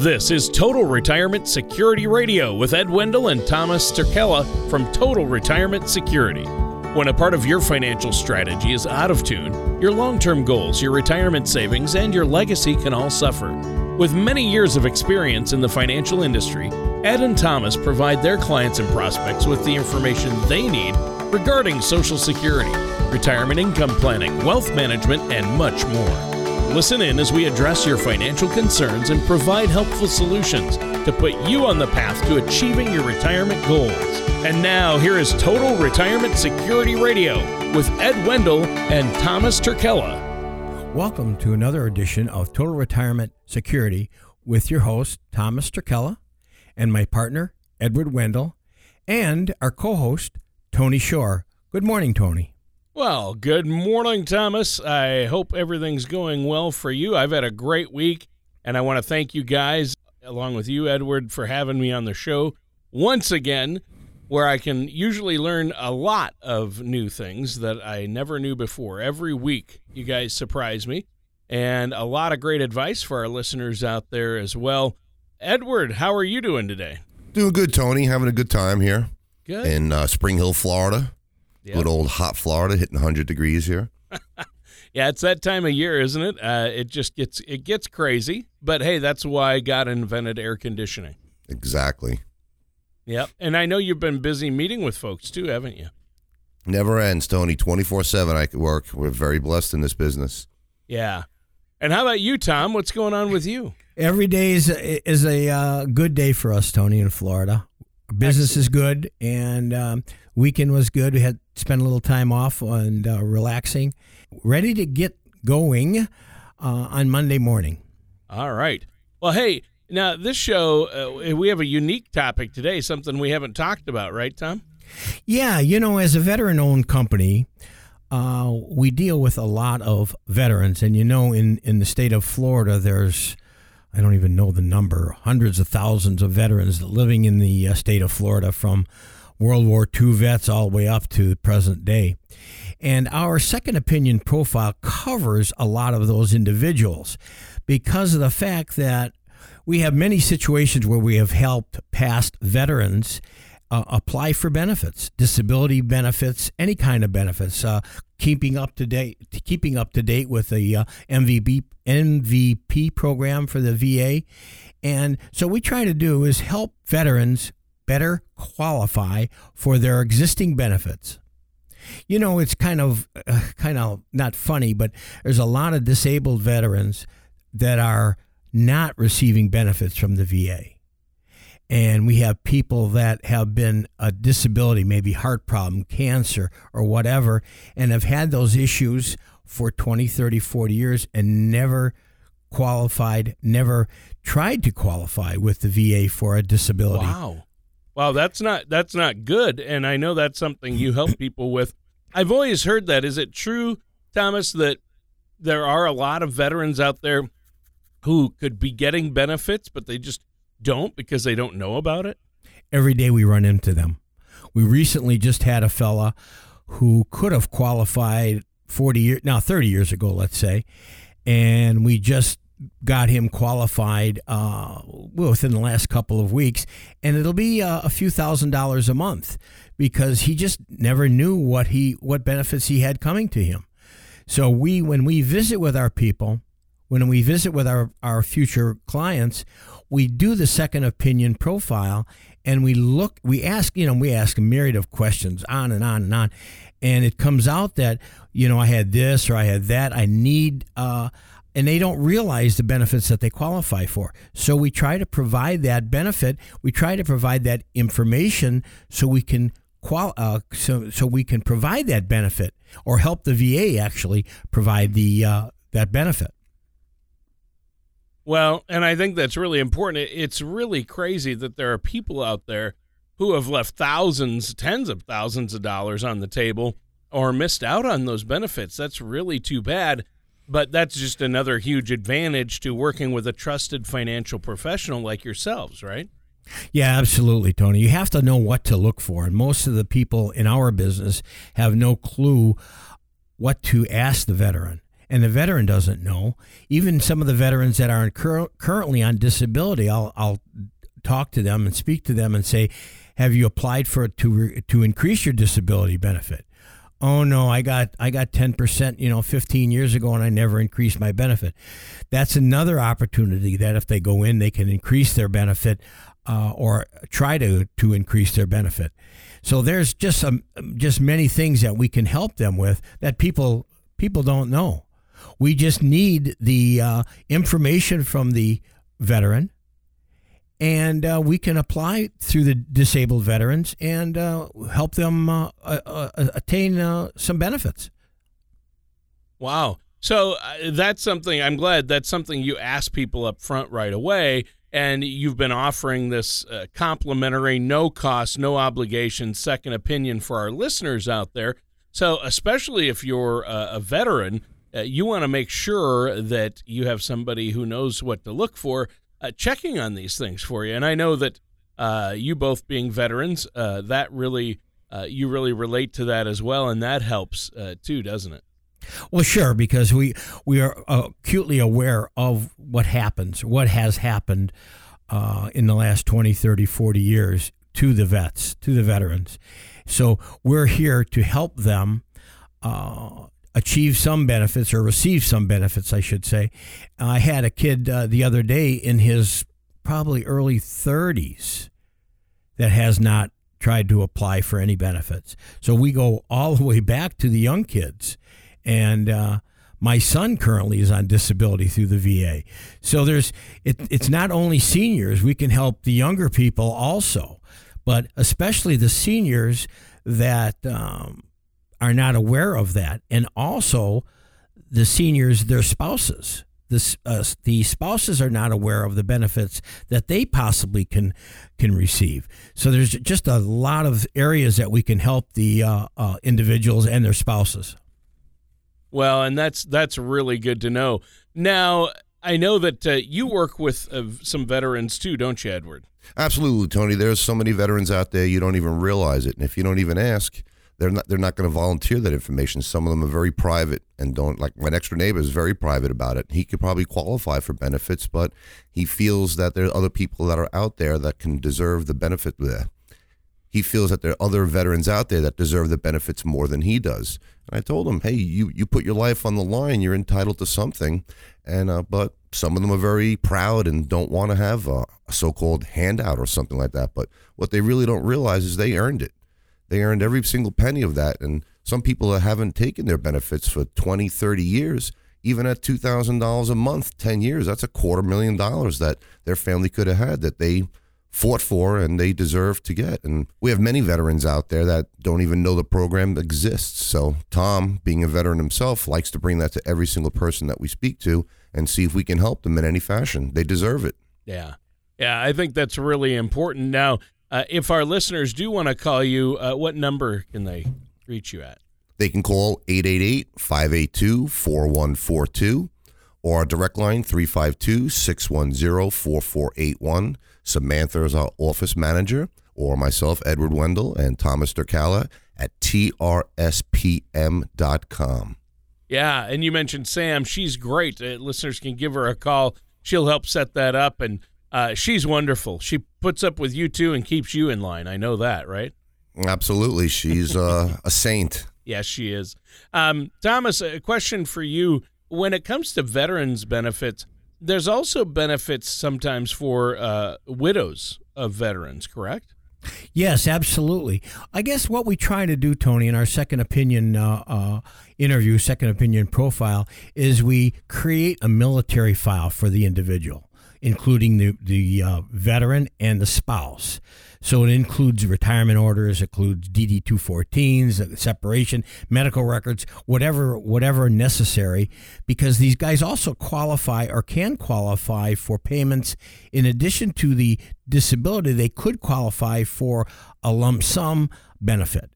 This is Total Retirement Security Radio with Ed Wendell and Thomas Turkella from Total Retirement Security. When a part of your financial strategy is out of tune, your long term goals, your retirement savings, and your legacy can all suffer. With many years of experience in the financial industry, Ed and Thomas provide their clients and prospects with the information they need regarding Social Security, retirement income planning, wealth management, and much more. Listen in as we address your financial concerns and provide helpful solutions to put you on the path to achieving your retirement goals. And now, here is Total Retirement Security Radio with Ed Wendell and Thomas Turkella. Welcome to another edition of Total Retirement Security with your host, Thomas Turkella, and my partner, Edward Wendell, and our co host, Tony Shore. Good morning, Tony. Well, good morning, Thomas. I hope everything's going well for you. I've had a great week, and I want to thank you guys, along with you, Edward, for having me on the show once again, where I can usually learn a lot of new things that I never knew before. Every week, you guys surprise me, and a lot of great advice for our listeners out there as well. Edward, how are you doing today? Doing good, Tony. Having a good time here Good. in uh, Spring Hill, Florida. Yeah. Good old hot Florida, hitting 100 degrees here. Yeah, it's that time of year, isn't it? Uh, it just gets it gets crazy. But hey, that's why God invented air conditioning. Exactly. Yep. And I know you've been busy meeting with folks too, haven't you? Never ends, Tony. 24 7 I could work. We're very blessed in this business. Yeah. And how about you, Tom? What's going on with you? Every day is a, is a uh, good day for us, Tony, in Florida. Business is good, and um, weekend was good. We had spent a little time off and uh, relaxing, ready to get going uh, on Monday morning. All right. Well, hey, now this show uh, we have a unique topic today, something we haven't talked about, right, Tom? Yeah, you know, as a veteran-owned company, uh, we deal with a lot of veterans, and you know, in in the state of Florida, there's I don't even know the number, hundreds of thousands of veterans living in the uh, state of Florida from World War II vets all the way up to the present day. And our second opinion profile covers a lot of those individuals because of the fact that we have many situations where we have helped past veterans uh, apply for benefits, disability benefits, any kind of benefits, uh, keeping up to date, keeping up to date with the uh, MVP MVP program for the VA, and so we try to do is help veterans better qualify for their existing benefits. You know, it's kind of uh, kind of not funny, but there's a lot of disabled veterans that are not receiving benefits from the VA and we have people that have been a disability, maybe heart problem, cancer, or whatever, and have had those issues for 20, 30, 40 years and never qualified, never tried to qualify with the VA for a disability. Wow. Wow, that's not that's not good and I know that's something you help people with. I've always heard that. Is it true, Thomas, that there are a lot of veterans out there who could be getting benefits but they just don't because they don't know about it? Every day we run into them. We recently just had a fella who could have qualified 40 years, now 30 years ago, let's say, and we just got him qualified uh, within the last couple of weeks, and it'll be uh, a few thousand dollars a month because he just never knew what he what benefits he had coming to him. So we, when we visit with our people, when we visit with our, our future clients, we do the second opinion profile and we look, we ask, you know, we ask a myriad of questions on and on and on. And it comes out that, you know, I had this or I had that. I need, uh, and they don't realize the benefits that they qualify for. So we try to provide that benefit. We try to provide that information so we can qual uh, so so we can provide that benefit or help the VA actually provide the uh, that benefit. Well, and I think that's really important. It's really crazy that there are people out there who have left thousands, tens of thousands of dollars on the table or missed out on those benefits. That's really too bad. But that's just another huge advantage to working with a trusted financial professional like yourselves, right? Yeah, absolutely, Tony. You have to know what to look for. And most of the people in our business have no clue what to ask the veteran. and the veteran doesn't know. Even some of the veterans that are cur- currently on disability, I'll, I'll talk to them and speak to them and say, "Have you applied for to re- to increase your disability benefit?" Oh no, I got I got 10%, you know, 15 years ago and I never increased my benefit. That's another opportunity that if they go in, they can increase their benefit uh, or try to to increase their benefit. So there's just some just many things that we can help them with that people people don't know. We just need the uh, information from the veteran, and uh, we can apply through the disabled veterans and uh, help them uh, uh, uh, attain some benefits. Wow. So that's something I'm glad that's something you ask people up front right away and you've been offering this uh, complimentary, no cost, no obligation second opinion for our listeners out there. So, especially if you're uh, a veteran, uh, you want to make sure that you have somebody who knows what to look for, uh, checking on these things for you. And I know that uh, you both being veterans, uh, that really you really relate to that as well, and that helps too, doesn't it? Well, sure, because we we are acutely aware of what happens, what has happened uh, in the last 20, 30, 40 years to the vets, to the veterans. So we're here to help them uh, achieve some benefits or receive some benefits, I should say. I had a kid uh, the other day in his probably early 30s that has not tried to apply for any benefits. So we go all the way back to the young kids and uh, my son currently is on disability through the VA. So there's it, it's not only seniors; we can help the younger people also, but especially the seniors that um, are not aware of that, and also the seniors, their spouses. The, uh, the spouses are not aware of the benefits that they possibly can can receive. So there's just a lot of areas that we can help the uh, uh, individuals and their spouses. Well, and that's that's really good to know. Now, I know that uh, you work with uh, some veterans too, don't you, Edward? Absolutely, Tony. There's so many veterans out there you don't even realize it, and if you don't even ask, they're not they're not going to volunteer that information. Some of them are very private and don't like my next door neighbor is very private about it. He could probably qualify for benefits, but he feels that there are other people that are out there that can deserve the benefit there he feels that there are other veterans out there that deserve the benefits more than he does. And I told him, hey, you, you put your life on the line, you're entitled to something. And uh, but some of them are very proud and don't want to have a, a so-called handout or something like that. But what they really don't realize is they earned it. They earned every single penny of that. And some people haven't taken their benefits for 20, 30 years, even at $2,000 a month, 10 years, that's a quarter million dollars that their family could have had that they fought for and they deserve to get. And we have many veterans out there that don't even know the program exists. So Tom, being a veteran himself, likes to bring that to every single person that we speak to and see if we can help them in any fashion. They deserve it. Yeah. Yeah, I think that's really important. Now, uh, if our listeners do want to call you, uh, what number can they reach you at? They can call 888 582 4142 or our direct line 352 610 4481. Samantha is our office manager, or myself, Edward Wendell, and Thomas Turkella at trspm.com. Yeah, and you mentioned Sam. She's great. Uh, listeners can give her a call. She'll help set that up, and uh, she's wonderful. She puts up with you too and keeps you in line. I know that, right? Absolutely. She's uh, a saint. Yes, she is. Um, Thomas, a question for you. When it comes to veterans benefits, there's also benefits sometimes for uh, widows of veterans, correct? Yes, absolutely. I guess what we try to do, Tony, in our second opinion uh, uh, interview, second opinion profile, is we create a military file for the individual, including the the uh, veteran and the spouse. So it includes retirement orders, includes DD 214s, separation, medical records, whatever whatever necessary, because these guys also qualify or can qualify for payments in addition to the disability. They could qualify for a lump sum benefit.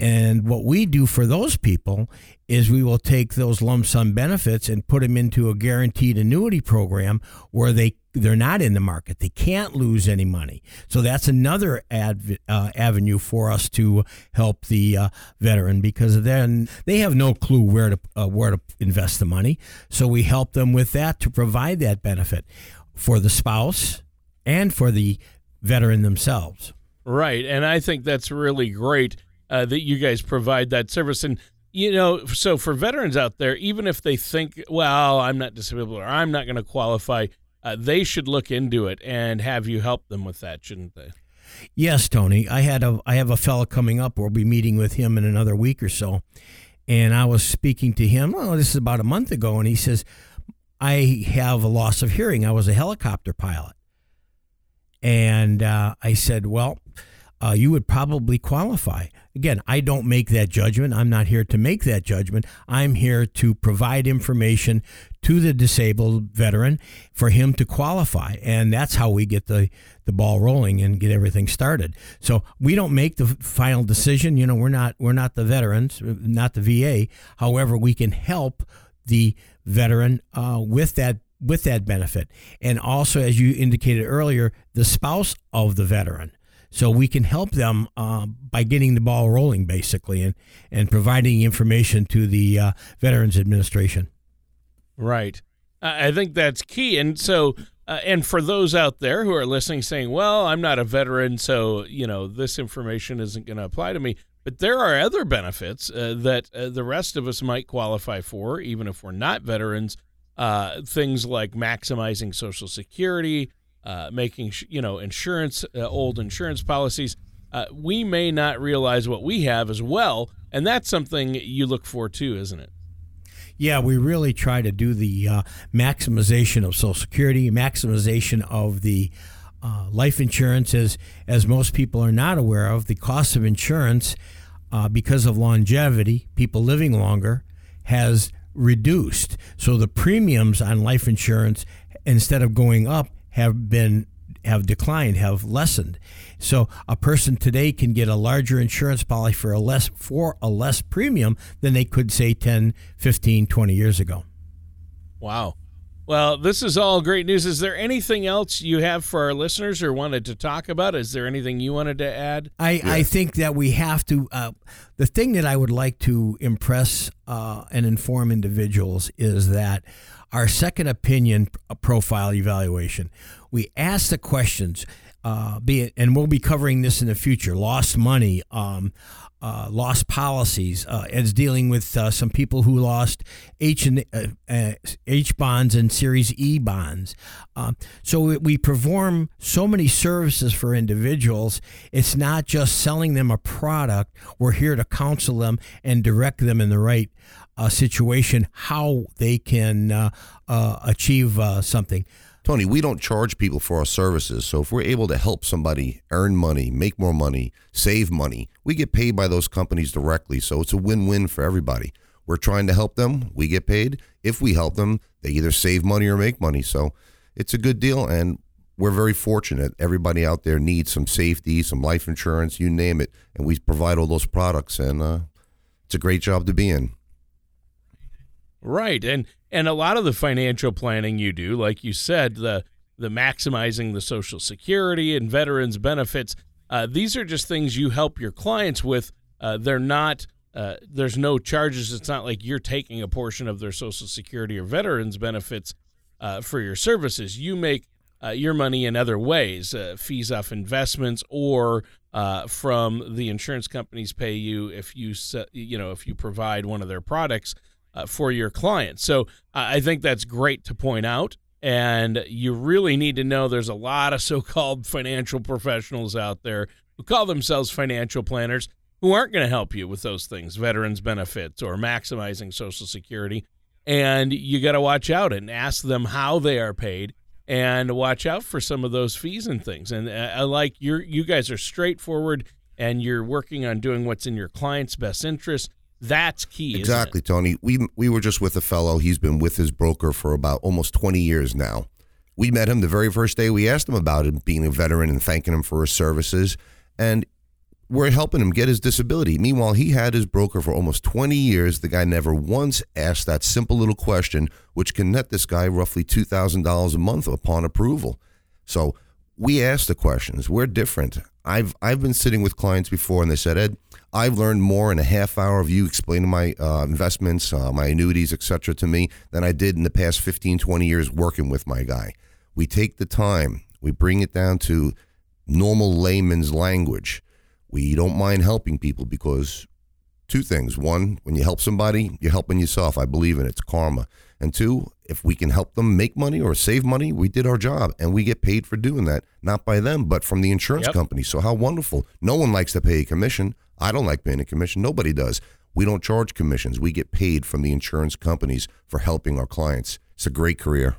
And what we do for those people is we will take those lump sum benefits and put them into a guaranteed annuity program where they they're not in the market. They can't lose any money. So that's another ad, uh, avenue for us to help the uh, veteran because then they have no clue where to uh, where to invest the money. So we help them with that to provide that benefit for the spouse and for the veteran themselves. Right, and I think that's really great uh, that you guys provide that service and you know, so for veterans out there, even if they think, well, I'm not disabled or I'm not going to qualify, uh, they should look into it and have you help them with that, shouldn't they? Yes, Tony. I had a I have a fellow coming up. We'll be meeting with him in another week or so, and I was speaking to him. Oh, this is about a month ago, and he says, "I have a loss of hearing. I was a helicopter pilot." And uh, I said, Well, uh, you would probably qualify. Again, I don't make that judgment. I'm not here to make that judgment. I'm here to provide information to the disabled veteran for him to qualify. And that's how we get the, the ball rolling and get everything started. So we don't make the final decision. You know, we're not we're not the veterans, not the VA. However, we can help the veteran uh, with that with that benefit. And also, as you indicated earlier, the spouse of the veteran. So we can help them uh, by getting the ball rolling, basically, and, and providing information to the uh, Veterans Administration. Right. I think that's key. And so, uh, and for those out there who are listening saying, well, I'm not a veteran, so, you know, this information isn't going to apply to me. But there are other benefits uh, that uh, the rest of us might qualify for, even if we're not veterans uh, things like maximizing Social Security, uh, making you know insurance, uh, old insurance policies. Uh, we may not realize what we have as well, and that's something you look for too, isn't it? Yeah, we really try to do the uh, maximization of Social Security, maximization of the uh, life insurance. As as most people are not aware of, the cost of insurance uh, because of longevity, people living longer, has reduced. So the premiums on life insurance, instead of going up, have been have declined, have lessened. So a person today can get a larger insurance policy for a less for a less premium than they could say 10, 15, 20 years ago. Wow. Well, this is all great news. Is there anything else you have for our listeners or wanted to talk about? Is there anything you wanted to add? I, yeah. I think that we have to. Uh, the thing that I would like to impress uh, and inform individuals is that our second opinion profile evaluation, we ask the questions. Uh, be it, and we'll be covering this in the future. Lost money, um, uh, lost policies. Uh, Ed's dealing with uh, some people who lost H and uh, uh, H bonds and Series E bonds. Um, so we perform so many services for individuals. It's not just selling them a product. We're here to counsel them and direct them in the right uh, situation how they can achieve something. Tony, we don't charge people for our services. So if we're able to help somebody earn money, make more money, save money, we get paid by those companies directly. So it's a win win for everybody. We're trying to help them. We get paid. If we help them, they either save money or make money. So it's a good deal. And we're very fortunate. Everybody out there needs some safety, some life insurance, you name it. And we provide all those products. And uh, it's a great job to be in. Right. And and a lot of the financial planning you do, like you said, the the maximizing the social security and veterans benefits, uh, these are just things you help your clients with. Uh, they're not uh, there's no charges. It's not like you're taking a portion of their social security or veterans benefits uh, for your services. You make uh, your money in other ways, uh, fees off investments, or from the insurance companies pay you if you you know if you provide one of their products uh, for your clients. So I think that's great to point out. And you really need to know there's a lot of so called financial professionals out there who call themselves financial planners who aren't going to help you with those things, veterans benefits or maximizing Social Security. And you got to watch out and ask them how they are paid and watch out for some of those fees and things. And uh, I like you you guys are straightforward and you're working on doing what's in your client's best interest that's key. Exactly, Tony. We we were just with a fellow. He's been with his broker for about almost 20 years now. We met him the very first day we asked him about him being a veteran and thanking him for his services. And we're helping him get his disability. Meanwhile, he had his broker for almost 20 years. The guy never once asked that simple little question, which can net this guy roughly $2,000 a month upon approval. So we ask the questions. We're different. I've I've been sitting with clients before, and they said, Ed, I've learned more in a half hour of you explaining my uh, investments, uh, my annuities, etc., to me than I did in the past 15, 20 years working with my guy. We take the time. We bring it down to normal layman's language. We don't mind helping people because two things. One, when you help somebody, you're helping yourself. I believe in it. It's karma. And two, if we can help them make money or save money, we did our job and we get paid for doing that, not by them, but from the insurance yep. company. So how wonderful. No one likes to pay a commission. I don't like paying a commission. Nobody does. We don't charge commissions. We get paid from the insurance companies for helping our clients. It's a great career.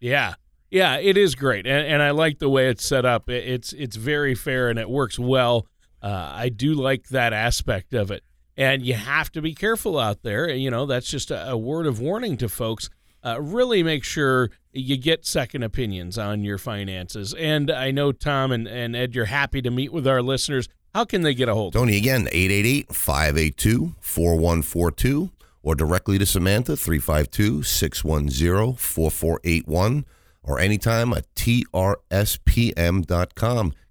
Yeah. Yeah, it is great, and, and I like the way it's set up. It's it's very fair and it works well. Uh, I do like that aspect of it, and you have to be careful out there. You know, that's just a, a word of warning to folks. Uh, really make sure you get second opinions on your finances. And I know Tom and, and Ed, you're happy to meet with our listeners. How can they get a hold? Tony again, 888-582-4142 or directly to Samantha 352-610-4481 or anytime at trspm.com.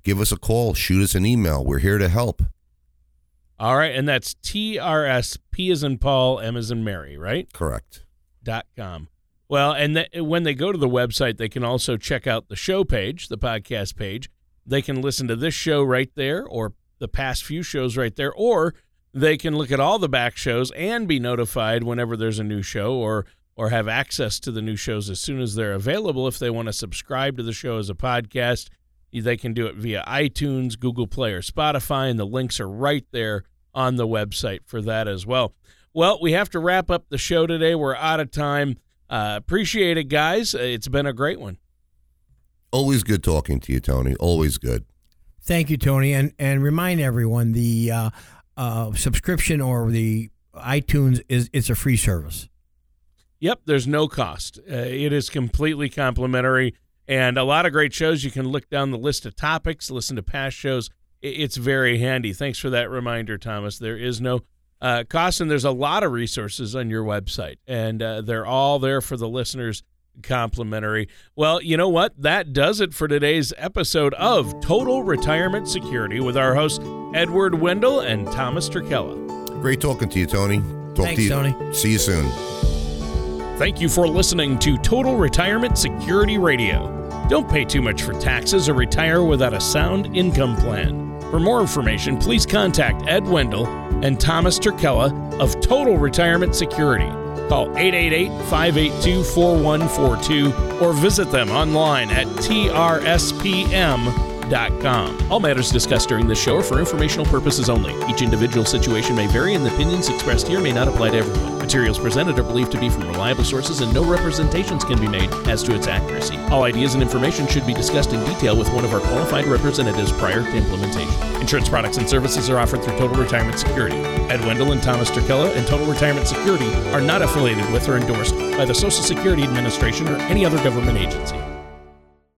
Give us a call, shoot us an email. We're here to help. All right, and that's TRSP as in Paul, M as in Mary, right? Correct. Dot com. Well, and th- when they go to the website, they can also check out the show page, the podcast page. They can listen to this show right there, or the past few shows right there, or they can look at all the back shows and be notified whenever there's a new show, or or have access to the new shows as soon as they're available. If they want to subscribe to the show as a podcast, they can do it via iTunes, Google Play, or Spotify, and the links are right there on the website for that as well. Well, we have to wrap up the show today. We're out of time. Uh, appreciate it, guys. It's been a great one. Always good talking to you, Tony. Always good. Thank you, Tony. And and remind everyone the uh, uh, subscription or the iTunes is it's a free service. Yep, there's no cost. Uh, it is completely complimentary and a lot of great shows. You can look down the list of topics, listen to past shows. It's very handy. Thanks for that reminder, Thomas. There is no uh, cost, and there's a lot of resources on your website, and uh, they're all there for the listeners complimentary. Well, you know what? That does it for today's episode of Total Retirement Security with our hosts, Edward Wendell and Thomas Turkella. Great talking to you, Tony. Talk Thanks, to you. Tony. See you soon. Thank you for listening to Total Retirement Security Radio. Don't pay too much for taxes or retire without a sound income plan. For more information, please contact Ed Wendell and Thomas Turkella of Total Retirement Security. Call 888 582 4142 or visit them online at trspm.com all matters discussed during this show are for informational purposes only. Each individual situation may vary, and the opinions expressed here may not apply to everyone. Materials presented are believed to be from reliable sources, and no representations can be made as to its accuracy. All ideas and information should be discussed in detail with one of our qualified representatives prior to implementation. Insurance products and services are offered through Total Retirement Security. Ed Wendell and Thomas Turkella and Total Retirement Security are not affiliated with or endorsed by the Social Security Administration or any other government agency.